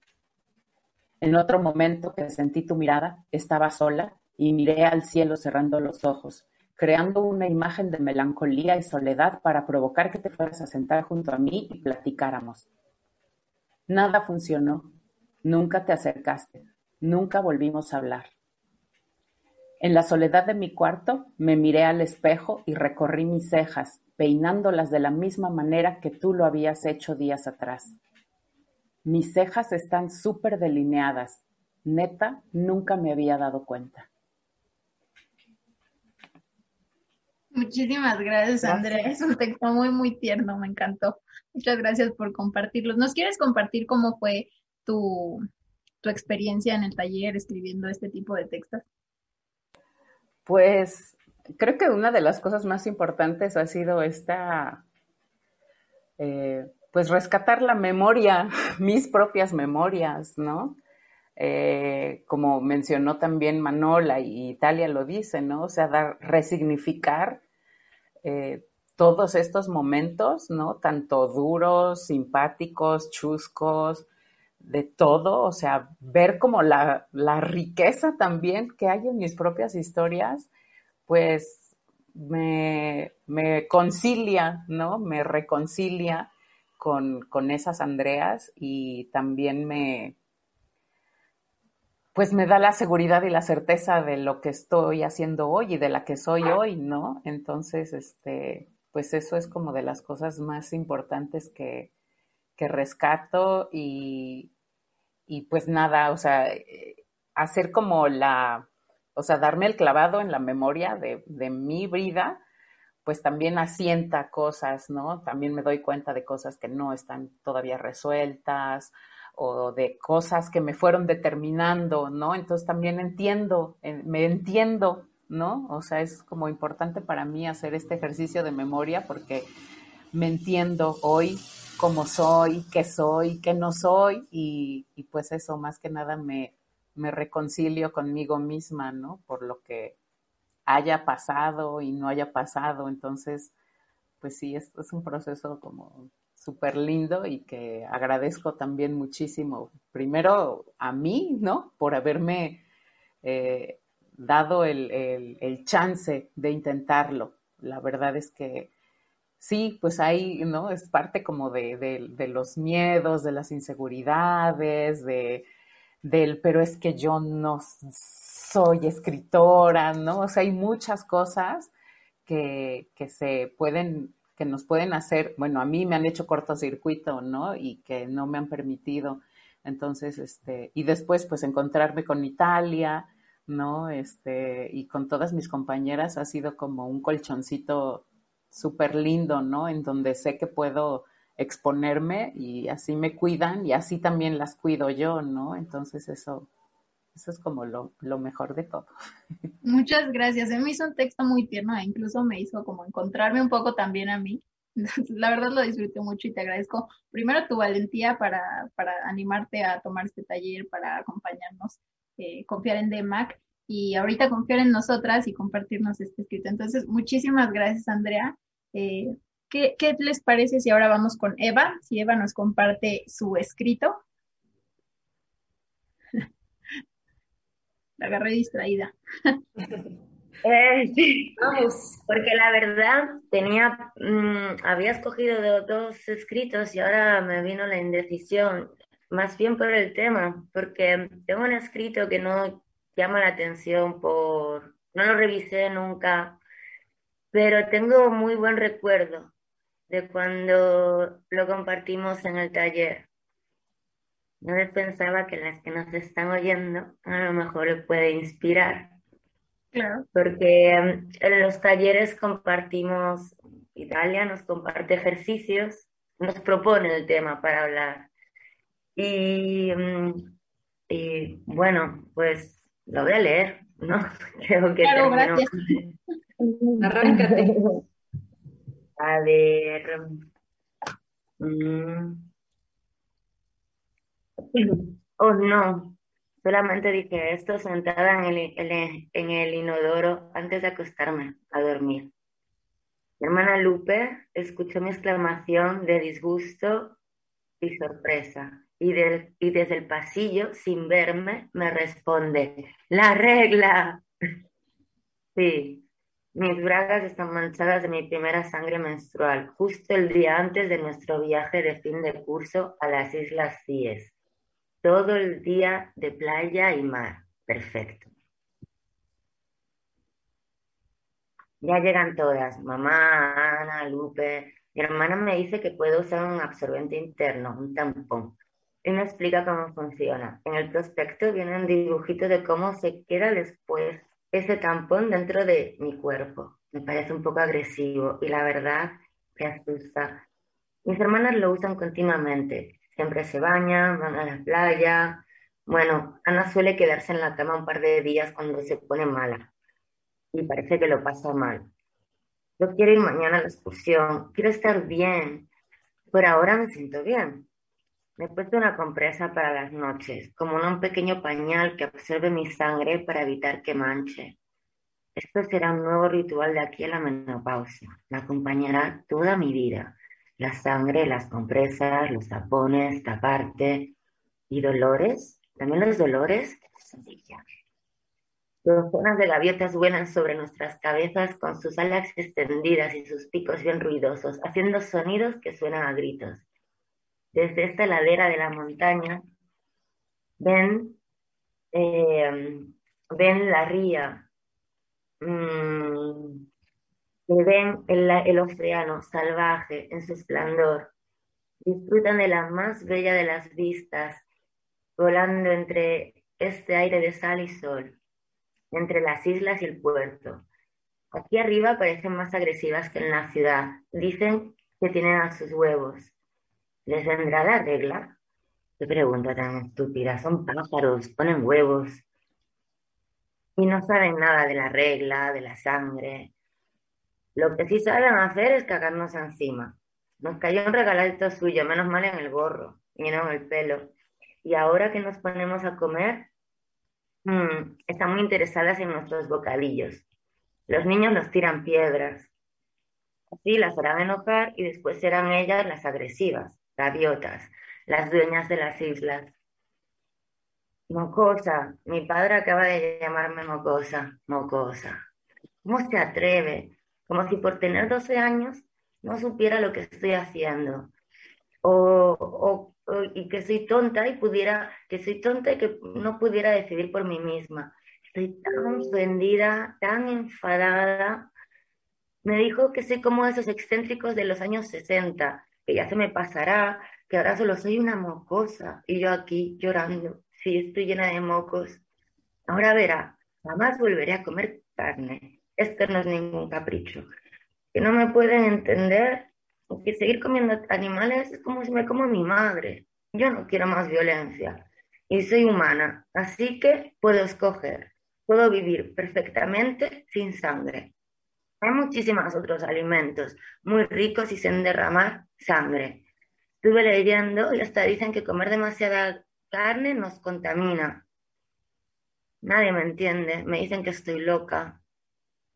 En otro momento que sentí tu mirada, estaba sola y miré al cielo cerrando los ojos, creando una imagen de melancolía y soledad para provocar que te fueras a sentar junto a mí y platicáramos. Nada funcionó, nunca te acercaste, nunca volvimos a hablar. En la soledad de mi cuarto me miré al espejo y recorrí mis cejas, peinándolas de la misma manera que tú lo habías hecho días atrás. Mis cejas están súper delineadas. Neta, nunca me había dado cuenta. Muchísimas gracias, Andrea. Es un texto muy, muy tierno, me encantó. Muchas gracias por compartirlos. ¿Nos quieres compartir cómo fue tu, tu experiencia en el taller escribiendo este tipo de textos? Pues creo que una de las cosas más importantes ha sido esta, eh, pues rescatar la memoria, (laughs) mis propias memorias, ¿no? Eh, como mencionó también Manola y Italia lo dice, ¿no? O sea, dar, resignificar eh, todos estos momentos, ¿no? Tanto duros, simpáticos, chuscos, de todo, o sea, ver como la, la riqueza también que hay en mis propias historias, pues me, me concilia, ¿no? Me reconcilia con, con, esas Andreas y también me, pues me da la seguridad y la certeza de lo que estoy haciendo hoy y de la que soy hoy, ¿no? Entonces, este, pues eso es como de las cosas más importantes que, que rescato y, y pues nada, o sea, eh, hacer como la, o sea, darme el clavado en la memoria de, de mi vida, pues también asienta cosas, ¿no? También me doy cuenta de cosas que no están todavía resueltas o de cosas que me fueron determinando, ¿no? Entonces también entiendo, me entiendo, ¿no? O sea, es como importante para mí hacer este ejercicio de memoria porque me entiendo hoy cómo soy, qué soy, qué no soy, y, pues eso más que nada me, me reconcilio conmigo misma, ¿no? Por lo que haya pasado y no haya pasado. Entonces, pues sí, es, es un proceso como súper lindo y que agradezco también muchísimo, primero a mí, ¿no? Por haberme eh, dado el, el, chance de intentarlo. La verdad es que sí, pues ahí, ¿no? Es parte como de, de, los miedos, de las inseguridades, de, del, pero es que yo no soy escritora, ¿no? O sea, hay muchas cosas que, que se pueden, que nos pueden hacer, bueno, a mí me han hecho cortocircuito, ¿no? Y que no me han permitido. Entonces, este, y después, pues encontrarme con Italia, ¿no? Este, y con todas mis compañeras ha sido como un colchoncito súper lindo, ¿no? En donde sé que puedo exponerme y así me cuidan y así también las cuido yo, ¿no? Entonces eso, eso es como lo, lo mejor de todo. (laughs) Muchas gracias. me hizo un texto muy tierno e incluso me hizo como encontrarme un poco también a mí. (laughs) La verdad lo disfruté mucho y te agradezco primero tu valentía para, para animarte a tomar este taller, para acompañarnos, eh, confiar en DEMAC y ahorita confiar en nosotras y compartirnos este escrito. Entonces, muchísimas gracias, Andrea. Eh, ¿qué, ¿Qué les parece si ahora vamos con Eva? Si Eva nos comparte su escrito. (laughs) La agarré distraída. (laughs) Eh, vamos, porque la verdad tenía, mm, había escogido dos escritos y ahora me vino la indecisión, más bien por el tema, porque tengo un escrito que no llama la atención por, no lo revisé nunca, pero tengo muy buen recuerdo de cuando lo compartimos en el taller. Yo pensaba que las que nos están oyendo a lo mejor le puede inspirar. Claro. Porque em, en los talleres compartimos, Italia nos comparte ejercicios, nos propone el tema para hablar. Y, y bueno, pues lo voy a leer, ¿no? (laughs) Creo que claro, gracias. Arráncate. (laughs) A ver. Mm. (clears throat) Oh, no. Solamente dije esto sentada en el, en el inodoro antes de acostarme a dormir. Mi hermana Lupe escuchó mi exclamación de disgusto y sorpresa. Y, y desde el pasillo, sin verme, me responde, la regla. (laughs) Sí, mis bragas están manchadas de mi primera sangre menstrual, justo el día antes de nuestro viaje de fin de curso a las Islas Cíes. Todo el día de playa y mar. Perfecto. Ya llegan todas, mamá, Ana, Lupe. Mi hermana me dice que puedo usar un absorbente interno, un tampón. Y me explica cómo funciona. En el prospecto viene un dibujito de cómo se queda después ese tampón dentro de mi cuerpo. Me parece un poco agresivo y la verdad me asusta. Mis hermanas lo usan continuamente. Siempre se bañan, van a la playa. Bueno, Ana suele quedarse en la cama un par de días cuando se pone mala y parece que lo pasa mal. Yo quiero ir mañana a la excursión, quiero estar bien. Por ahora me siento bien. Me puesto una compresa para las noches, como un pequeño pañal que absorbe mi sangre para evitar que manche. Esto será un nuevo ritual de aquí a la menopausia. Me acompañará toda mi vida. La sangre, las compresas, los tapones, taparte y dolores. También los dolores. Docenas de gaviotas vuelan sobre nuestras cabezas con sus alas extendidas y sus picos bien ruidosos, haciendo sonidos que suenan a gritos. Desde esta ladera de la montaña ven, eh, ven la ría, mm, ven el, el océano salvaje en su esplendor. Disfrutan de la más bella de las vistas, volando entre este aire de sal y sol entre las islas y el puerto. Aquí arriba parecen más agresivas que en la ciudad. Dicen que tienen a sus huevos. ¿Les vendrá la regla? Qué pregunta tan estúpida. Son pájaros, ponen huevos. Y no saben nada de la regla, de la sangre. Lo que sí saben hacer es cagarnos encima. Nos cayó un regalito suyo, menos mal en el gorro y no en el pelo. Y ahora que nos ponemos a comer, Mm, están muy interesadas en nuestros bocadillos. Los niños nos tiran piedras. Así las harán enojar y después serán ellas las agresivas, gaviotas, las dueñas de las islas. Mocosa, mi padre acaba de llamarme mocosa, mocosa. ¿Cómo se atreve? Como si por tener 12 años no supiera lo que estoy haciendo. O, o y que soy tonta y pudiera, que soy tonta y que no pudiera decidir por mí misma. Estoy tan ofendida, tan enfadada. Me dijo que soy como esos excéntricos de los años 60, que ya se me pasará, que ahora solo soy una mocosa y yo aquí llorando. Sí, estoy llena de mocos. Ahora verá, jamás volveré a comer carne. Esto no es ningún capricho. Que no me pueden entender que seguir comiendo animales es como si me como a mi madre. Yo no quiero más violencia y soy humana, así que puedo escoger. Puedo vivir perfectamente sin sangre. Hay muchísimos otros alimentos muy ricos y sin derramar sangre. Estuve leyendo y hasta dicen que comer demasiada carne nos contamina. Nadie me entiende, me dicen que estoy loca.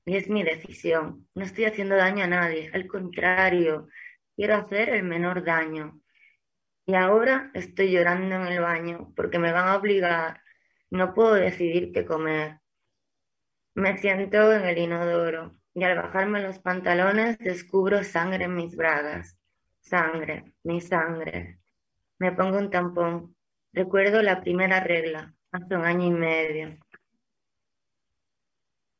Y es mi decisión. No estoy haciendo daño a nadie, al contrario, quiero hacer el menor daño. Y ahora estoy llorando en el baño porque me van a obligar. No puedo decidir qué comer. Me siento en el inodoro y al bajarme los pantalones descubro sangre en mis bragas. Sangre, mi sangre. Me pongo un tampón. Recuerdo la primera regla, hace un año y medio.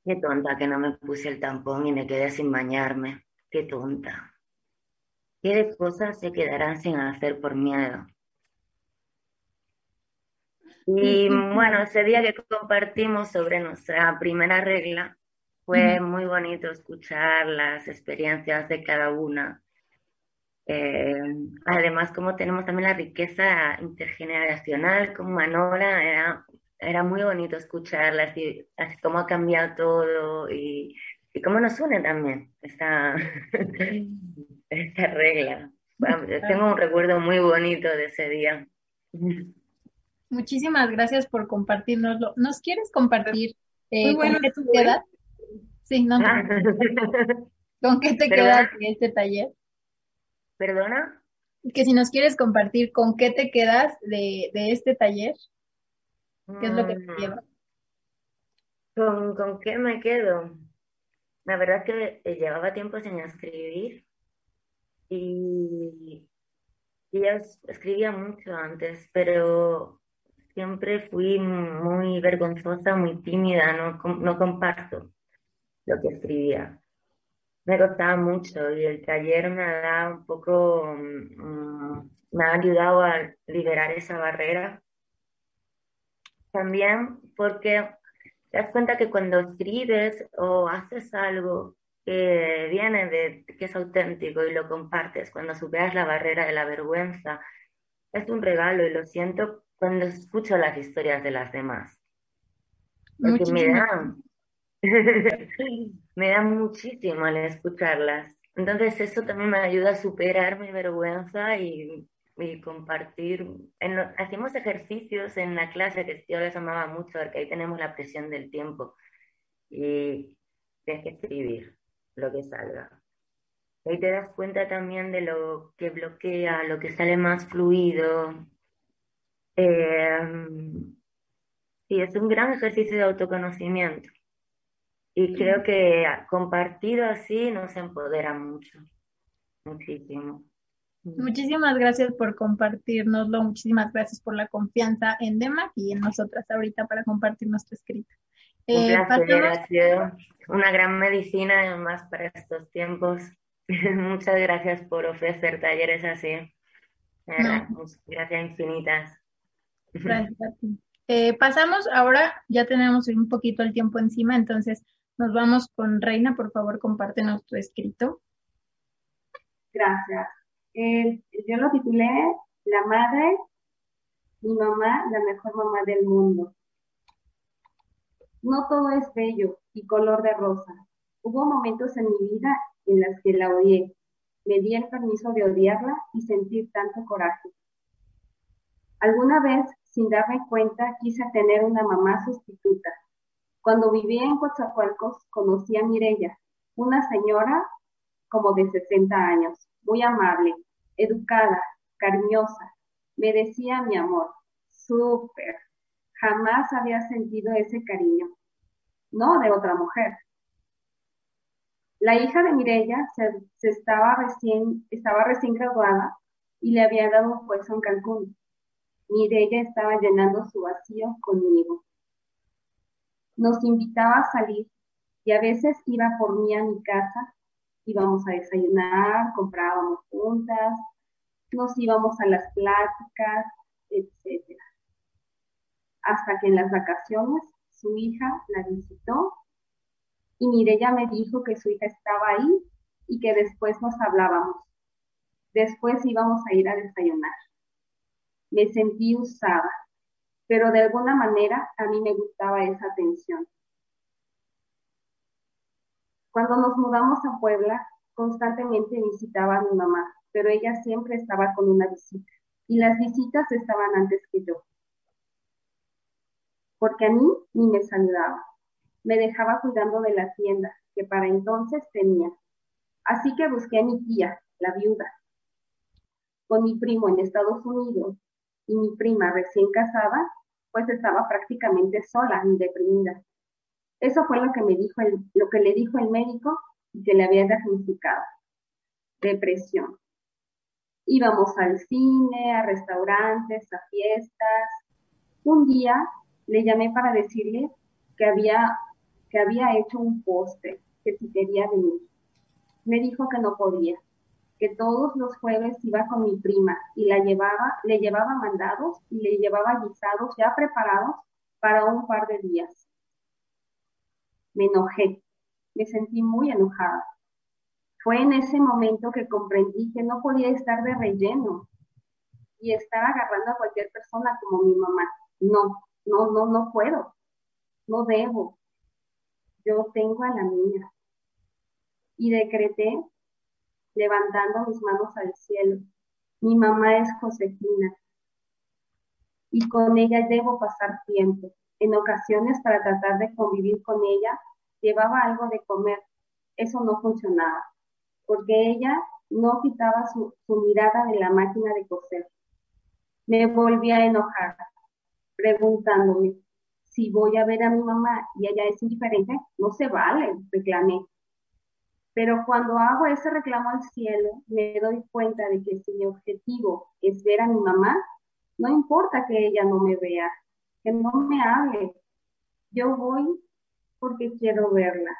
Qué tonta que no me puse el tampón y me quedé sin bañarme. Qué tonta. ¿Qué cosas se quedarán sin hacer por miedo? Y (laughs) bueno, ese día que compartimos sobre nuestra primera regla, fue muy bonito escuchar las experiencias de cada una. Eh, además, como tenemos también la riqueza intergeneracional con Manola, era, era muy bonito escucharlas y así cómo ha cambiado todo y, y cómo nos une también esta, (laughs) esta regla. tengo un recuerdo muy bonito de ese día. Muchísimas gracias por compartirnoslo. ¿Nos quieres compartir eh, con qué te quedas? Sí, no. (laughs) ¿Con qué te quedas de este taller? ¿Perdona? que si nos quieres compartir con qué te quedas de, este taller, ¿qué es lo que te mm. lleva? ¿Con, ¿Con qué me quedo? La verdad que llevaba tiempo sin escribir y, y ya escribía mucho antes, pero siempre fui muy vergonzosa, muy tímida, no, no comparto lo que escribía. Me costaba mucho y el taller me ha dado un poco, mm, me ha ayudado a liberar esa barrera. También porque te das cuenta que cuando escribes o haces algo que viene de, que es auténtico y lo compartes, cuando superas la barrera de la vergüenza, es un regalo y lo siento cuando escucho las historias de las demás. Porque me dan, (laughs) me da muchísimo al escucharlas. Entonces eso también me ayuda a superar mi vergüenza y, compartir. hacemos ejercicios en la clase que yo les amaba mucho porque ahí tenemos la presión del tiempo y tienes que escribir lo que salga. Ahí te das cuenta también de lo que bloquea, lo que sale más fluido. Eh, sí, es un gran ejercicio de autoconocimiento. Y creo que compartido así nos empodera mucho, muchísimo. Muchísimas gracias por compartirnoslo, muchísimas gracias por la confianza en DEMAC y en nosotras ahorita para compartir nuestro escrito. Un eh, placer, ha sido una gran medicina además para estos tiempos. (laughs) Muchas gracias por ofrecer talleres así. Gracias infinitas. Gracias a ti. Eh, pasamos ahora, ya tenemos un poquito el tiempo encima, entonces nos vamos con Reina, por favor, compártenos tu escrito. Gracias. Eh, yo lo titulé La madre, mi mamá, la mejor mamá del mundo. No todo es bello y color de rosa. Hubo momentos en mi vida en los que la odié. Me di el permiso de odiarla y sentir tanto coraje. Alguna vez, sin darme cuenta, quise tener una mamá sustituta, cuando vivía en Coatzacoalcos, conocí a Mirella, una señora como de 60 años, muy amable, educada, cariñosa. Me decía mi amor, súper. Jamás había sentido ese cariño. No de otra mujer. La hija de Mirella se, estaba, recién, estaba recién graduada y le había dado un puesto en Cancún. Mirella estaba llenando su vacío conmigo nos invitaba a salir y a veces iba por mí a mi casa, íbamos a desayunar, comprábamos juntas, nos íbamos a las pláticas, etc. Hasta que en las vacaciones su hija la visitó y Mireya me dijo que su hija estaba ahí y que después nos hablábamos. Después íbamos a ir a desayunar. Me sentí usada pero de alguna manera a mí me gustaba esa atención. Cuando nos mudamos a Puebla, constantemente visitaba a mi mamá, pero ella siempre estaba con una visita y las visitas estaban antes que yo. Porque a mí ni me saludaba. Me dejaba cuidando de la tienda que para entonces tenía. Así que busqué a mi tía, la viuda, con mi primo en Estados Unidos y mi prima recién casada, pues estaba prácticamente sola y deprimida. Eso fue lo que me dijo el, lo que le dijo el médico y que le había diagnosticado. Depresión. Íbamos al cine, a restaurantes, a fiestas. Un día le llamé para decirle que había, que había hecho un postre, que si quería venir. Me dijo que no podía, que todos los jueves iba con mi prima y la llevaba, le llevaba mandados y le llevaba guisados ya preparados para un par de días. Me enojé, me sentí muy enojada. Fue en ese momento que comprendí que no podía estar de relleno y estar agarrando a cualquier persona como mi mamá. No, no, no, no puedo. No debo. Yo tengo a la mía. Y decreté levantando mis manos al cielo. Mi mamá es Josefina y con ella debo pasar tiempo. En ocasiones para tratar de convivir con ella, llevaba algo de comer. Eso no funcionaba, porque ella no quitaba su, su mirada de la máquina de coser. Me volví a enojar, preguntándome si voy a ver a mi mamá y ella es indiferente, no se vale, reclamé. Pero cuando hago ese reclamo al cielo, me doy cuenta de que si mi objetivo es ver a mi mamá, no importa que ella no me vea, que no me hable. Yo voy porque quiero verla.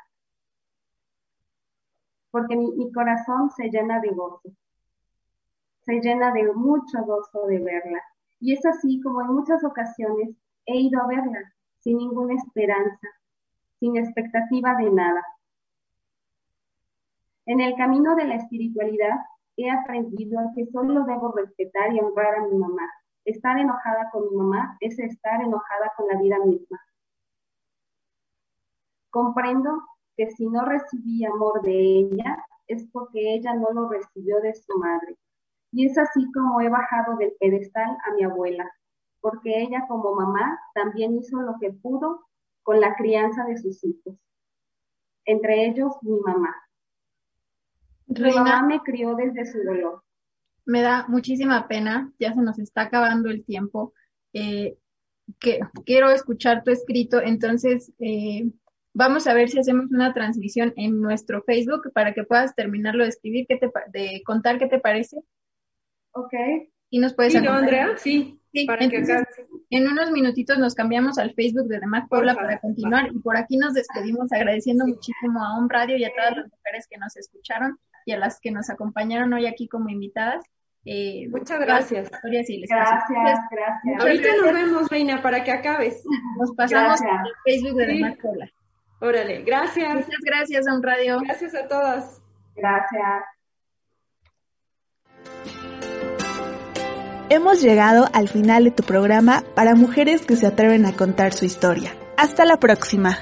Porque mi, mi corazón se llena de gozo. Se llena de mucho gozo de verla. Y es así como en muchas ocasiones he ido a verla sin ninguna esperanza, sin expectativa de nada. En el camino de la espiritualidad he aprendido que solo debo respetar y honrar a mi mamá. Estar enojada con mi mamá es estar enojada con la vida misma. Comprendo que si no recibí amor de ella es porque ella no lo recibió de su madre. Y es así como he bajado del pedestal a mi abuela, porque ella como mamá también hizo lo que pudo con la crianza de sus hijos, entre ellos mi mamá. Mi mamá me crió desde su dolor. Me da muchísima pena, ya se nos está acabando el tiempo. Eh, que quiero escuchar tu escrito, entonces eh, vamos a ver si hacemos una transmisión en nuestro Facebook para que puedas terminarlo de escribir, qué te, de contar qué te parece. Ok. Y nos puedes ¿Sí, yo, Andrea? Sí, Sí, para que entonces, en unos minutitos nos cambiamos al Facebook de Demás Puebla para continuar y por aquí nos despedimos agradeciendo muchísimo a On Radio y a todas las mujeres que nos escucharon y a las que nos acompañaron hoy aquí como invitadas. Eh, Muchas gracias. historias y el espacio. Gracias, gracias. Muchas Ahorita nos gracias. vemos, Reina, para que acabes. Nos pasamos Gracias. al Facebook de Sí. Puebla. Órale, gracias. Muchas gracias, On Radio. Gracias a todas. Gracias. Hemos llegado al final de tu programa para mujeres que se atreven a contar su historia. Hasta la próxima.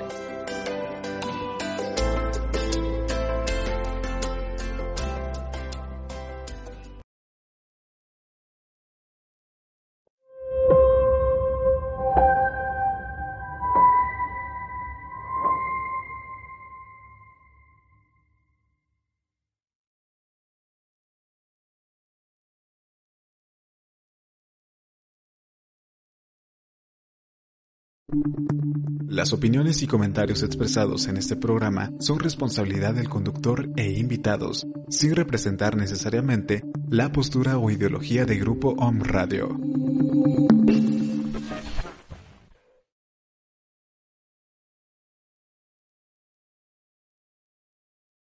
Las opiniones y comentarios expresados en este programa son responsabilidad del conductor e invitados, sin representar necesariamente la postura o ideología de Grupo Om Radio.